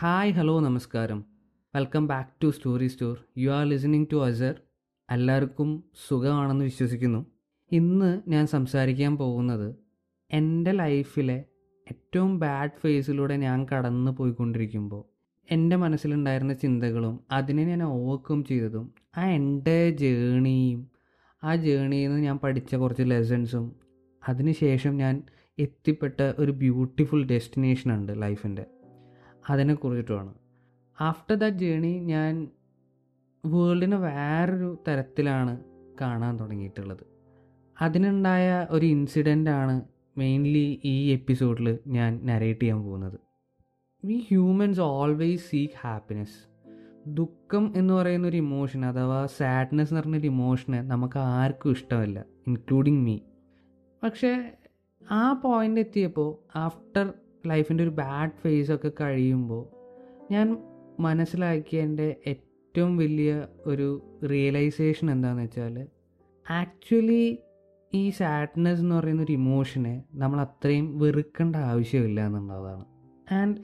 Hi hello നമസ്കാരം. Welcome back to story store you are listening to Azhar എല്ലാവർക്കും സുഖമാണെന്ന് വിശ്വസിക്കുന്നു. ഇന്ന് ഞാൻ സംസാരിക്കാൻ പോകുന്നത് എന്റെ ലൈഫിലെ ഏറ്റവും ബാഡ് ഫേസിലൂടെ ഞാൻ കടന്നു പോയിക്കൊണ്ടിരിക്കുമ്പോൾ എന്റെ മനസ്സിലുണ്ടായിരുന്ന ചിന്തകളും അതിനെ ഞാൻ ഓവർകം ചെയ്തതും ആ എന്റെ ജേണിയും ആ ജേണിയിൽ നിന്ന് ഞാൻ പഠിച്ച കുറച്ച് ലെസൺസും അതിനുശേഷം ഞാൻ എത്തിപ്പെട്ട ഒരു ബ്യൂട്ടിഫുൾ ഡെസ്റ്റിനേഷൻ ഉണ്ട് ലൈഫിന്റെ. അതിനെക്കുറിച്ചിട്ടുമാണ് ആഫ്റ്റർ ദാറ്റ് ജേണി ഞാൻ വേൾഡിനെ വേറൊരു തരത്തിലാണ് കാണാൻ തുടങ്ങിയിട്ടുള്ളത്. അതിനുണ്ടായ ഒരു ഇൻസിഡന്റാണ് മെയിൻലി ഈ എപ്പിസോഡിൽ ഞാൻ നരേറ്റ് ചെയ്യാൻ പോകുന്നത്. We humans always seek happiness ദുഃഖം എന്ന് പറയുന്ന ഒരു ഇമോഷൻ അഥവാ സാഡ്നെസ് എന്ന് പറഞ്ഞൊരു ഇമോഷനെ നമുക്ക് ആർക്കും ഇഷ്ടമല്ല ഇൻക്ലൂഡിങ് മീ പക്ഷേ ആ പോയിന്റ് എത്തിയപ്പോൾ ആഫ്റ്റർ ലൈഫിന്റെ ഒരു ബാഡ് ഫേസ് ഒക്കെ കഴിയുമ്പോൾ ഞാൻ മനസ്സിലാക്കിയ എന്റെ ഏറ്റവും വലിയ ഒരു റിയലൈസേഷൻ എന്താണെന്ന് വെച്ചാൽ ആക്ച്വലി ഈ സാഡ്നെസ് എന്ന് പറയുന്ന ഒരു ഇമോഷനെ നമ്മൾ അത്രയും വെറുക്കേണ്ട ആവശ്യമില്ല എന്നുള്ളതാണ്. And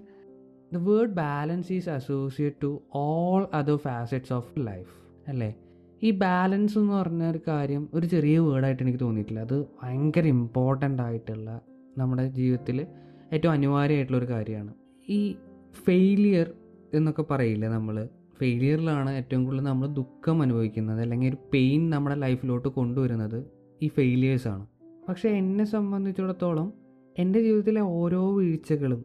the word balance is associate to all other facets of life അല്ലേ? ഈ ബാലൻസ് എന്ന് പറഞ്ഞ ഒരു കാര്യം ഒരു ചെറിയ വേർഡായിട്ട് എനിക്ക് തോന്നിയിട്ടില്ല. അത് ഭയങ്കര ഇമ്പോർട്ടന്റ് ആയിട്ടുള്ള നമ്മുടെ ജീവിതത്തിൽ ഏറ്റവും അനിവാര്യമായിട്ടുള്ളൊരു കാര്യമാണ്. ഈ ഫെയിലിയർ എന്നൊക്കെ പറയില്ലേ നമ്മൾ ഫെയിലിയറിലാണ് ഏറ്റവും കൂടുതൽ നമ്മൾ ദുഃഖം അനുഭവിക്കുന്നത് അല്ലെങ്കിൽ ഒരു പെയിൻ നമ്മുടെ ലൈഫിലോട്ട് കൊണ്ടുവരുന്നത് ഈ ഫെയിലിയേഴ്സാണ് പക്ഷേ എന്നെ സംബന്ധിച്ചിടത്തോളം എന്റെ ജീവിതത്തിലെ ഓരോ വീഴ്ചകളും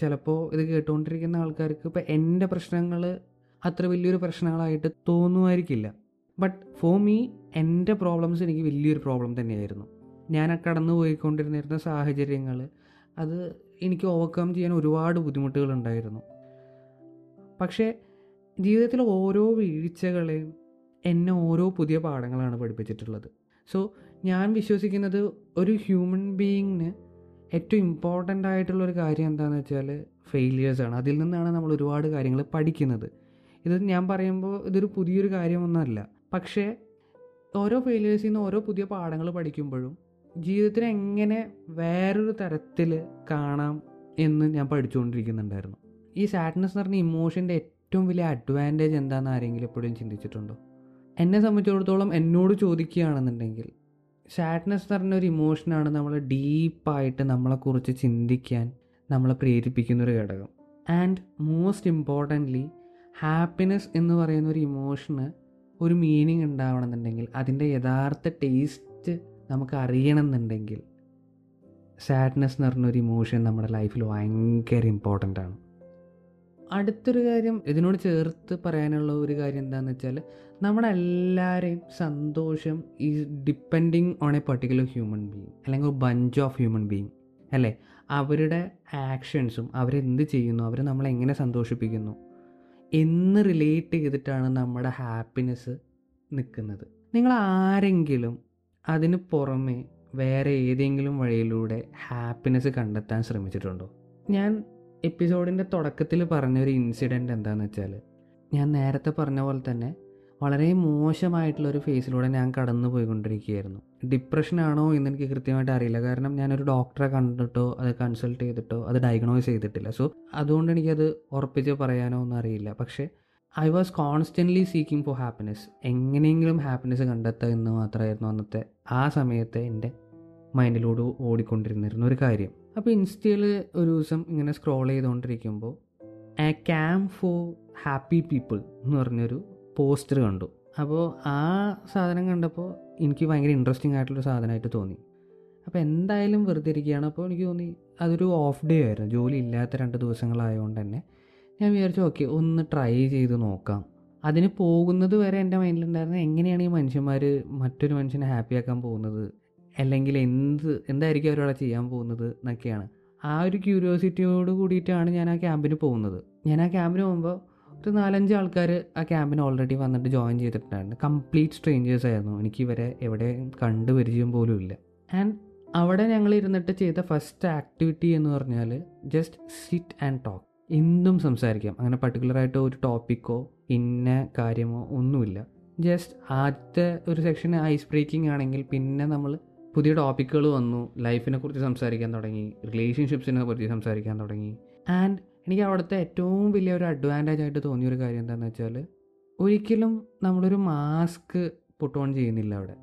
ചിലപ്പോൾ ഇത് കേട്ടുകൊണ്ടിരിക്കുന്ന ആൾക്കാർക്ക് ഇപ്പോൾ എന്റെ പ്രശ്നങ്ങൾ അത്ര വലിയൊരു പ്രശ്നങ്ങളായിട്ട് തോന്നുമായിരിക്കില്ല. ബട്ട് ഫോർ മീ എന്റെ പ്രോബ്ലംസ് എനിക്ക് വലിയൊരു പ്രോബ്ലം തന്നെയായിരുന്നു. ഞാൻ കടന്നു പോയിക്കൊണ്ടിരുന്നിരുന്ന സാഹചര്യങ്ങൾ അത് എനിക്ക് ഓവർകം ചെയ്യാൻ ഒരുപാട് ബുദ്ധിമുട്ടുകളുണ്ടായിരുന്നു. പക്ഷേ ജീവിതത്തിലെ ഓരോ വീഴ്ചകളെയും എന്നെ ഓരോ പുതിയ പാഠങ്ങളാണ് പഠിപ്പിച്ചിട്ടുള്ളത്. സോ ഞാൻ വിശ്വസിക്കുന്നത് ഒരു ഹ്യൂമൻ ബീയിങ്ങിന് ഏറ്റവും ഇമ്പോർട്ടന്റ് ആയിട്ടുള്ള ഒരു കാര്യം എന്താണെന്ന് വെച്ചാൽ ഫെയിലിയേഴ്സാണ് അതിൽ നിന്നാണ് നമ്മൾ ഒരുപാട് കാര്യങ്ങൾ പഠിക്കുന്നത്. ഇത് ഞാൻ പറയുമ്പോൾ ഇതൊരു പുതിയൊരു കാര്യമൊന്നുമല്ല. പക്ഷേ ഓരോ ഫെയിലിയേഴ്സിൽ നിന്ന് ഓരോ പുതിയ പാഠങ്ങൾ പഠിക്കുമ്പോഴും ജീവിതത്തിനെ എങ്ങനെ വേറൊരു തരത്തിൽ കാണാം എന്ന് ഞാൻ പഠിച്ചുകൊണ്ടിരിക്കുന്നുണ്ടായിരുന്നു. ഈ സാഡ്നെസ് എന്ന് പറഞ്ഞ ഇമോഷന്റെ ഏറ്റവും വലിയ അഡ്വാന്റേജ് എന്താണെന്ന് ആരെങ്കിലും എപ്പോഴും ചിന്തിച്ചിട്ടുണ്ടോ? എന്നെ സംബന്ധിച്ചിടത്തോളം എന്നോട് ചോദിക്കുകയാണെന്നുണ്ടെങ്കിൽ സാഡ്നെസ് എന്ന് ഒരു ഇമോഷനാണ് നമ്മൾ ഡീപ്പായിട്ട് നമ്മളെക്കുറിച്ച് ചിന്തിക്കാൻ നമ്മളെ പ്രേരിപ്പിക്കുന്ന ഒരു ഘടകം. ആൻഡ് മോസ്റ്റ് ഇമ്പോർട്ടന്റ്ലി ഹാപ്പിനെസ് എന്ന് പറയുന്ന ഒരു ഇമോഷന് ഒരു മീനിങ് ഉണ്ടാവണമെന്നുണ്ടെങ്കിൽ അതിന്റെ യഥാർത്ഥ ടേസ്റ്റ് നമുക്ക് അറിയണമെന്നുണ്ടെങ്കിൽ സാഡ്നെസ് എന്ന് പറഞ്ഞൊരു ഇമോഷൻ നമ്മുടെ ലൈഫിൽ ഭയങ്കര ഇമ്പോർട്ടന്റ് ആണ്. അടുത്തൊരു കാര്യം ഇതിനോട് ചേർത്ത് പറയാനുള്ള ഒരു കാര്യം എന്താണെന്ന് വെച്ചാൽ നമ്മളെല്ലാവരെയും സന്തോഷം ഈ depending on a particular human being അല്ലെങ്കിൽ ഒരു ബഞ്ച് ഓഫ് ഹ്യൂമൻ ബീങ് അല്ലേ? അവരുടെ ആക്ഷൻസും അവരെന്ത് ചെയ്യുന്നു അവർ നമ്മളെങ്ങനെ സന്തോഷിപ്പിക്കുന്നു എന്ന് റിലേറ്റ് ചെയ്തിട്ടാണ് നമ്മുടെ ഹാപ്പിനെസ് നിൽക്കുന്നത്. നിങ്ങൾ ആരെങ്കിലും അതിന് പുറമെ വേറെ ഏതെങ്കിലും വഴിയിലൂടെ ഹാപ്പിനെസ് കണ്ടെത്താൻ ശ്രമിച്ചിട്ടുണ്ടോ? ഞാൻ എപ്പിസോഡിന്റെ തുടക്കത്തിൽ പറഞ്ഞൊരു ഇൻസിഡന്റ് എന്താണെന്ന് വെച്ചാൽ ഞാൻ നേരത്തെ പറഞ്ഞ പോലെ തന്നെ വളരെ മോശമായിട്ടുള്ളൊരു ഫേസിലൂടെ ഞാൻ കടന്നു പോയിക്കൊണ്ടിരിക്കുകയായിരുന്നു. ഡിപ്രഷനാണോ എന്ന് എനിക്ക് കൃത്യമായിട്ട് അറിയില്ല. കാരണം ഞാനൊരു ഡോക്ടറെ കണ്ടിട്ടോ അത് കൺസൾട്ട് ചെയ്തിട്ടോ അത് ഡയഗ്നോസ് ചെയ്തിട്ടില്ല. സോ അതുകൊണ്ട് എനിക്കത് ഉറപ്പിച്ച് പറയാനോ ഒന്നും അറിയില്ല. പക്ഷേ I was constantly seeking for happiness എങ്ങനെയെങ്കിലും ഹാപ്പിനെസ് കണ്ടെത്തുക എന്ന് മാത്രമായിരുന്നു അന്നത്തെ ആ സമയത്ത് എന്റെ മൈൻഡിലൂടെ ഓടിക്കൊണ്ടിരുന്നിരുന്ന ഒരു കാര്യം. അപ്പോൾ ഇൻസ്റ്റയിൽ ഒരു ദിവസം ഇങ്ങനെ സ്ക്രോൾ ചെയ്തുകൊണ്ടിരിക്കുമ്പോൾ a camp for happy people എന്ന് പറഞ്ഞൊരു പോസ്റ്റർ കണ്ടു. അപ്പോൾ ആ സാധനം കണ്ടപ്പോൾ എനിക്ക് ഭയങ്കര ഇൻട്രസ്റ്റിംഗ് ആയിട്ടുള്ള സാധനമായിട്ട് തോന്നി. അപ്പോൾ എന്തായാലും വെറുതെ ഇരിക്കുകയാണ്. അപ്പോൾ എനിക്ക് തോന്നി അതൊരു ഓഫ് ഡേ ആയിരുന്നു. ജോലി ഇല്ലാത്ത രണ്ട് ദിവസങ്ങളായതുകൊണ്ട് തന്നെ ഞാൻ വിചാരിച്ചു ഓക്കെ ഒന്ന് ട്രൈ ചെയ്ത് നോക്കാം. അതിന് പോകുന്നത് വരെ എന്റെ മൈൻഡിലുണ്ടായിരുന്നത് എങ്ങനെയാണ് ഈ മനുഷ്യന്മാർ മറ്റൊരു മനുഷ്യനെ ഹാപ്പിയാക്കാൻ പോകുന്നത്? അല്ലെങ്കിൽ എന്ത് എന്തായിരിക്കും അവരവിടെ ചെയ്യാൻ പോകുന്നത് എന്നൊക്കെയാണ്. ആ ഒരു ക്യൂരിയോസിറ്റിയോട് കൂടിയിട്ടാണ് ഞാൻ ആ ക്യാമ്പിന് പോകുന്നത്. ഞാൻ ആ ക്യാമ്പിന് പോകുമ്പോൾ ഒരു നാലഞ്ച് ആൾക്കാർ ആ ക്യാമ്പിന് ഓൾറെഡി വന്നിട്ട് ജോയിൻ ചെയ്തിട്ടുണ്ടായിരുന്നു. കംപ്ലീറ്റ് സ്ട്രേഞ്ചേഴ്സ് ആയിരുന്നു. എനിക്ക് ഇവരെ എവിടെ കണ്ടു പരിചയം പോലും ഇല്ല. ആൻഡ് അവിടെ ഞങ്ങൾ ഇരുന്നിട്ട് ചെയ്ത ഫസ്റ്റ് ആക്ടിവിറ്റി എന്ന് പറഞ്ഞാൽ ജസ്റ്റ് സിറ്റ് ആൻഡ് ടോക്ക് എന്തും സംസാരിക്കാം. അങ്ങനെ പർട്ടിക്കുലറായിട്ട് ഒരു ടോപ്പിക്കോ ഇന്ന കാര്യമോ ഒന്നുമില്ല. ജസ്റ്റ് ആദ്യത്തെ ഒരു സെക്ഷൻ ഐസ് ബ്രേക്കിംഗ് ആണെങ്കിൽ പിന്നെ നമ്മൾ പുതിയ ടോപ്പിക്കുകൾ വന്നു ലൈഫിനെ കുറിച്ച് സംസാരിക്കാൻ തുടങ്ങി റിലേഷൻഷിപ്സിനെ കുറിച്ച് സംസാരിക്കാൻ തുടങ്ങി. ആൻഡ് എനിക്ക് അവിടുത്തെ ഏറ്റവും വലിയ ഒരു അഡ്വാന്റേജ് ആയിട്ട് തോന്നിയൊരു കാര്യം എന്താണെന്ന് വെച്ചാൽ ഒരിക്കലും നമ്മളൊരു മാസ്ക് പുട്ട് ഓൺ ചെയ്യുന്നില്ല അവിടെ.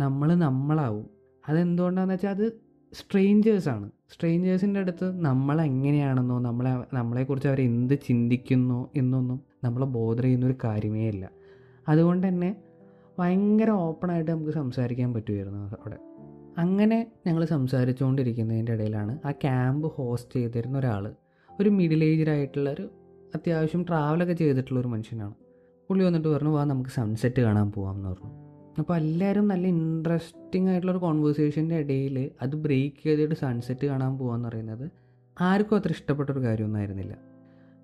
നമ്മൾ നമ്മളാവും. അതെന്തുകൊണ്ടാണെന്ന് വെച്ചാൽ അത് സ്ട്രേഞ്ചേഴ്സാണ്. സ്ട്രേഞ്ചേഴ്സിന്റെ അടുത്ത് നമ്മളെങ്ങനെയാണെന്നോ നമ്മളെ നമ്മളെക്കുറിച്ച് അവർ എന്ത് ചിന്തിക്കുന്നു എന്നൊന്നും നമ്മളെ ബോധർ ചെയ്യുന്നൊരു കാര്യമേ ഇല്ല. അതുകൊണ്ട് തന്നെ ഭയങ്കര ഓപ്പണായിട്ട് നമുക്ക് സംസാരിക്കാൻ പറ്റുമായിരുന്നു അവിടെ. അങ്ങനെ ഞങ്ങൾ സംസാരിച്ചുകൊണ്ടിരിക്കുന്നതിന്റെ ഇടയിലാണ് ആ ക്യാമ്പ് ഹോസ്റ്റ് ചെയ്തിരുന്ന ഒരാൾ ഒരു മിഡിൽ ഏജ്ഡ് ആയിട്ടുള്ള ഒരു അത്യാവശ്യം ട്രാവലൊക്കെ ചെയ്തിട്ടുള്ള ഒരു മനുഷ്യനാണ്. പുള്ളി വന്നിട്ട് പറഞ്ഞു വാ നമുക്ക് സൺസെറ്റ് കാണാൻ പോകാം എന്ന് പറഞ്ഞു. അപ്പോൾ എല്ലാവരും നല്ല ഇൻട്രസ്റ്റിംഗ് ആയിട്ടുള്ള ഒരു കോൺവേഴ്സേഷന്റെ ഇടയിൽ അത് ബ്രേക്ക് ചെയ്തിട്ട് സൺസെറ്റ് കാണാൻ പോകാമെന്ന് പറയുന്നത് ആർക്കും അത്ര ഇഷ്ടപ്പെട്ടൊരു കാര്യമൊന്നും ആയിരുന്നില്ല.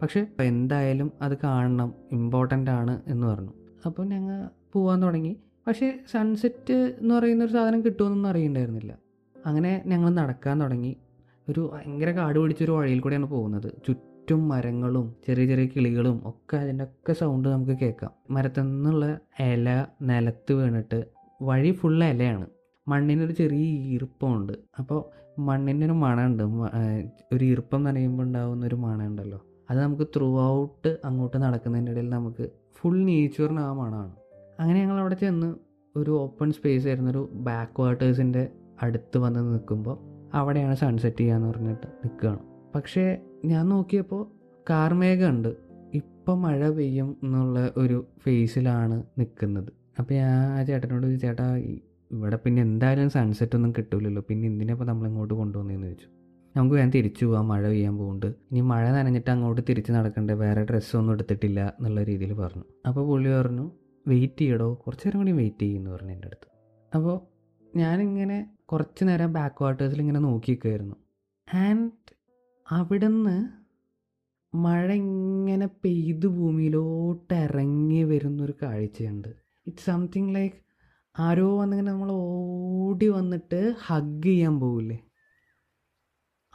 പക്ഷേ എന്തായാലും അത് കാണണം ഇമ്പോർട്ടന്റ് ആണ് എന്ന് പറഞ്ഞു. അപ്പോൾ ഞങ്ങൾ പോകാൻ തുടങ്ങി. പക്ഷേ സൺസെറ്റ് എന്ന് പറയുന്ന ഒരു സാധനം കിട്ടുമെന്നൊന്നും അറിയണ്ടായിരുന്നില്ല. അങ്ങനെ ഞങ്ങൾ നടക്കാൻ തുടങ്ങി. ഒരു ഭയങ്കര കാട് പിടിച്ചൊരു വഴിയിൽ കൂടെയാണ് പോകുന്നത്. ചുറ്റും മരങ്ങളും ചെറിയ ചെറിയ കിളികളും ഒക്കെ അതിന്റെ ഒക്കെ സൗണ്ട് നമുക്ക് കേൾക്കാം. മരത്തിൽ നിന്നുള്ള ഇല നിലത്ത് വീണിട്ട് വഴി ഫുൾ ഇലയാണ്. മണ്ണിനൊരു ചെറിയ ഈർപ്പമുണ്ട്. അപ്പോൾ മണ്ണിന്റെ ഒരു മണമുണ്ട് ഒരു ഈർപ്പം നനയുമ്പോൾ ഉണ്ടാകുന്ന ഒരു മണമുണ്ടല്ലോ. അത് നമുക്ക് ത്രൂ ഔട്ട് അങ്ങോട്ട് നടക്കുന്നതിന്റെ ഇടയിൽ നമുക്ക് ഫുൾ നേച്ചറിന് ആ മണമാണ്. അങ്ങനെ ഞങ്ങൾ അവിടെ ചെന്ന് ഒരു ഓപ്പൺ സ്പേസ് ആയിരുന്ന. ഒരു ബാക്ക് വാട്ടേഴ്സിന്റെ അടുത്ത് വന്ന് നിൽക്കുമ്പോൾ അവിടെയാണ് സൺസെറ്റ് ചെയ്യാന്ന് പറഞ്ഞിട്ട് നിൽക്കുകയാണ്. പക്ഷേ ഞാൻ നോക്കിയപ്പോൾ കാർമേഘമുണ്ട് ഇപ്പം മഴ പെയ്യും എന്നുള്ള ഒരു ഫേസിലാണ് നിൽക്കുന്നത് അപ്പോൾ ഞാൻ ആ ചേട്ടനോട് ചേട്ടാ ഇവിടെ പിന്നെ എന്തായാലും സൺസെറ്റ് ഒന്നും കിട്ടില്ലല്ലോ പിന്നെ എന്തിനാ നമ്മൾ ഇങ്ങോട്ട് കൊണ്ടുവന്നതെന്ന് ചോദിച്ചു. നമുക്ക് വേഗം തിരിച്ചു പോവാം മഴ പെയ്യാൻ പോകുന്നുണ്ട് ഇനി മഴ നനഞ്ഞിട്ട് അങ്ങോട്ട് തിരിച്ച് നടക്കണ്ടേ? വേറെ ഡ്രസ്സൊന്നും എടുത്തിട്ടില്ല എന്നുള്ള രീതിയിൽ പറഞ്ഞു. അപ്പോൾ പുള്ളി പറഞ്ഞു വെയിറ്റ് ചെയ്യടോ കുറച്ച് നേരം കൂടി വെയിറ്റ് ചെയ്യുമെന്ന് പറഞ്ഞു എന്റെ അടുത്ത്. അപ്പോൾ ഞാനിങ്ങനെ കുറച്ച് നേരം ബാക്ക് വാട്ടേഴ്സിൽ ഇങ്ങനെ നോക്കിയിരിക്കുമായിരുന്നു ആൻഡ് അവിടുന്ന് മഴ ഇങ്ങനെ പെയ്ത് ഭൂമിയിലോട്ട് ഇറങ്ങി വരുന്നൊരു കാഴ്ചയുണ്ട്. ഇറ്റ്സ് സംതിങ് ലൈക്ക് ആരോ വന്നിങ്ങനെ നമ്മൾ ഓടി വന്നിട്ട് ഹഗ് ചെയ്യാൻ പോകില്ലേ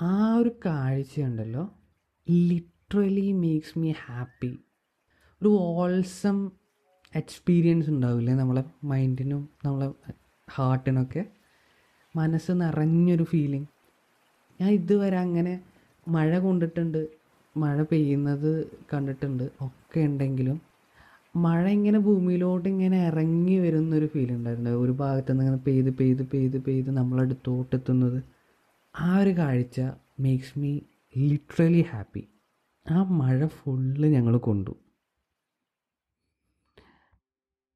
ആ ഒരു കാഴ്ചയുണ്ടല്ലോ. ലിറ്ററലി മേക്സ് മീ ഹാപ്പി ഒരു ഓൾസം എക്സ്പീരിയൻസ് ഉണ്ടാവില്ലേ നമ്മളെ മൈൻഡിനും നമ്മളെ ഹാർട്ടിനൊക്കെ മനസ്സ് നിറഞ്ഞൊരു ഫീലിംഗ് ഞാൻ ഇതുവരെ അങ്ങനെ മഴ കൊണ്ടിട്ടുണ്ട് മഴ പെയ്യുന്നത് കണ്ടിട്ടുണ്ട് ഒക്കെ ഉണ്ടെങ്കിലും മഴ ഇങ്ങനെ ഭൂമിയിലോട്ട് ഇങ്ങനെ ഇറങ്ങി വരുന്നൊരു ഫീൽ ഉണ്ടായിരുന്നു. ഒരു ഭാഗത്ത് നിന്ന് ഇങ്ങനെ പെയ്ത് പെയ്ത് പെയ്ത് പെയ്ത് നമ്മളടുത്തോട്ട് എത്തുന്നത് ആ ഒരു കാഴ്ച മേക്സ് മീ ലിറ്ററലി ഹാപ്പി ആ മഴ ഫുള്ള് ഞങ്ങൾ കൊണ്ടു.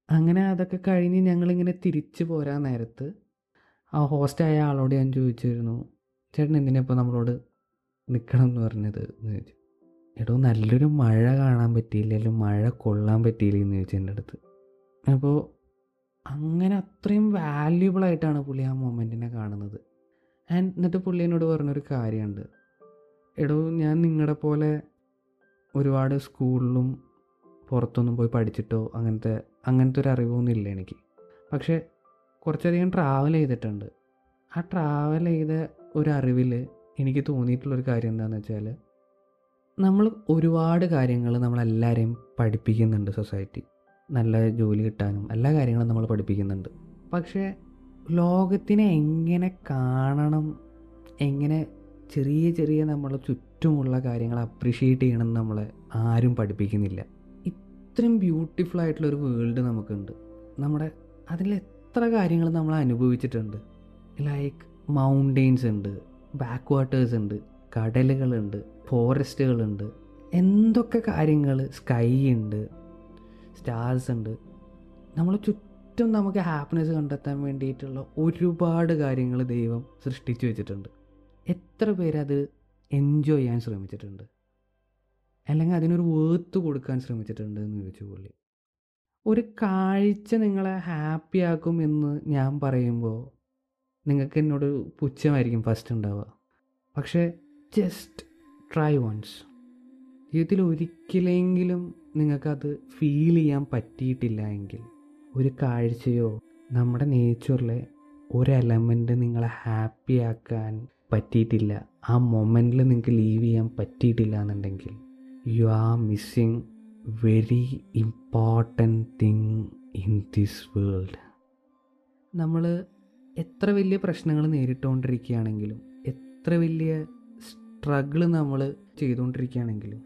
അങ്ങനെ അതൊക്കെ കഴിഞ്ഞ് ഞങ്ങളിങ്ങനെ തിരിച്ചു പോരാൻ നേരത്ത് ആ ഹോസ്റ്റായ ആളോട് ഞാൻ ചോദിച്ചിരുന്നു ചേട്ടൻ എന്തിനാ ഇപ്പോൾ നമ്മളോട് നിൽക്കണം എന്ന് പറഞ്ഞത് എന്ന് ചോദിച്ചു. എടോ നല്ലൊരു മഴ കാണാൻ പറ്റിയില്ല? അല്ലെങ്കിൽ മഴ കൊള്ളാൻ പറ്റിയില്ല എന്ന് ചോദിച്ചു എന്റെ അടുത്ത്. അപ്പോൾ അങ്ങനെ അത്രയും വാല്യുബിളായിട്ടാണ് പുള്ളി ആ മൊമെന്റിനെ കാണുന്നത്. ആൻഡ് എന്നിട്ട് പുള്ളി പറഞ്ഞൊരു കാര്യമുണ്ട്. എടോ ഞാൻ നിങ്ങളുടെ പോലെ ഒരുപാട് സ്കൂളിലും പുറത്തൊന്നും പോയി പഠിച്ചിട്ടോ അങ്ങനത്തെ അങ്ങനത്തെ ഒരു അറിവൊന്നും ഇല്ല എനിക്ക്. പക്ഷേ കുറച്ചധികം ട്രാവൽ ചെയ്തിട്ടുണ്ട്. ആ ട്രാവൽ ചെയ്ത ഒരു എനിക്ക് തോന്നിയിട്ടുള്ളൊരു കാര്യം എന്താണെന്ന് വെച്ചാൽ നമ്മൾ ഒരുപാട് കാര്യങ്ങൾ നമ്മളെല്ലാവരെയും പഠിപ്പിക്കുന്നുണ്ട് സൊസൈറ്റി. നല്ല ജോലി കിട്ടാനും എല്ലാ കാര്യങ്ങളും നമ്മൾ പഠിപ്പിക്കുന്നുണ്ട്. പക്ഷേ ലോകത്തിനെ എങ്ങനെ കാണണം എങ്ങനെ ചെറിയ ചെറിയ നമ്മൾ ചുറ്റുമുള്ള കാര്യങ്ങൾ അപ്രീഷിയേറ്റ് ചെയ്യണം നമ്മളെ ആരും പഠിപ്പിക്കുന്നില്ല. ഇത്രയും ബ്യൂട്ടിഫുൾ ആയിട്ടുള്ളൊരു വേൾഡ് നമുക്കുണ്ട്. നമ്മുടെ അതിൽ എത്ര കാര്യങ്ങൾ നമ്മൾ അനുഭവിച്ചിട്ടുണ്ട്? ലൈക്ക് മൗണ്ടെയ്ൻസ് ഉണ്ട്. ബാക്ക് വാട്ടേഴ്സ് ഉണ്ട് കടലുകളുണ്ട് ഫോറസ്റ്റുകളുണ്ട് എന്തൊക്കെ കാര്യങ്ങൾ സ്കൈ ഉണ്ട് സ്റ്റാർസ് ഉണ്ട്. നമ്മൾ ചുറ്റും നമുക്ക് ഹാപ്പിനെസ് കണ്ടെത്താൻ വേണ്ടിയിട്ടുള്ള ഒരുപാട് കാര്യങ്ങൾ ദൈവം സൃഷ്ടിച്ചു വെച്ചിട്ടുണ്ട്. എത്ര പേരത് എൻജോയ് ചെയ്യാൻ ശ്രമിച്ചിട്ടുണ്ട്? അല്ലെങ്കിൽ അതിനൊരു വേർത്ത് കൊടുക്കാൻ ശ്രമിച്ചിട്ടുണ്ട് എന്ന് ചോദിച്ചു പുള്ളി. ഒരു കാഴ്ച നിങ്ങളെ ഹാപ്പിയാക്കും എന്ന് ഞാൻ പറയുമ്പോൾ നിങ്ങൾക്ക് എന്നോട് പുച്ഛമായിരിക്കും ഫസ്റ്റ് ഉണ്ടാവുക. പക്ഷേ ജസ്റ്റ് ട്രൈ വൺസ് ജീവിതത്തിൽ ഒരിക്കലെങ്കിലും നിങ്ങൾക്കത് ഫീൽ ചെയ്യാൻ പറ്റിയിട്ടില്ല എങ്കിൽ ഒരു കാഴ്ചയോ നമ്മുടെ നേച്ചറിലെ ഒരു എലമെന്റ് നിങ്ങളെ ഹാപ്പി ആക്കാൻ പറ്റിയിട്ടില്ല ആ മൊമെന്റിൽ നിങ്ങൾക്ക് ലീവ് ചെയ്യാൻ പറ്റിയിട്ടില്ല എന്നുണ്ടെങ്കിൽ you are missing very important thing in this world നമ്മൾ എത്ര വലിയ പ്രശ്നങ്ങൾ നേരിട്ടുകൊണ്ടിരിക്കുകയാണെങ്കിലും എത്ര വലിയ സ്ട്രഗിൾ നമ്മൾ ചെയ്തുകൊണ്ടിരിക്കുകയാണെങ്കിലും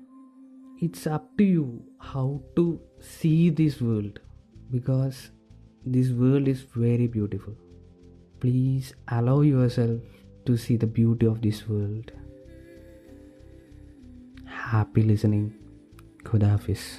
it's up to you how to see this world because this world is very beautiful please allow yourself to see the beauty of this world happy listening Khuda hafiz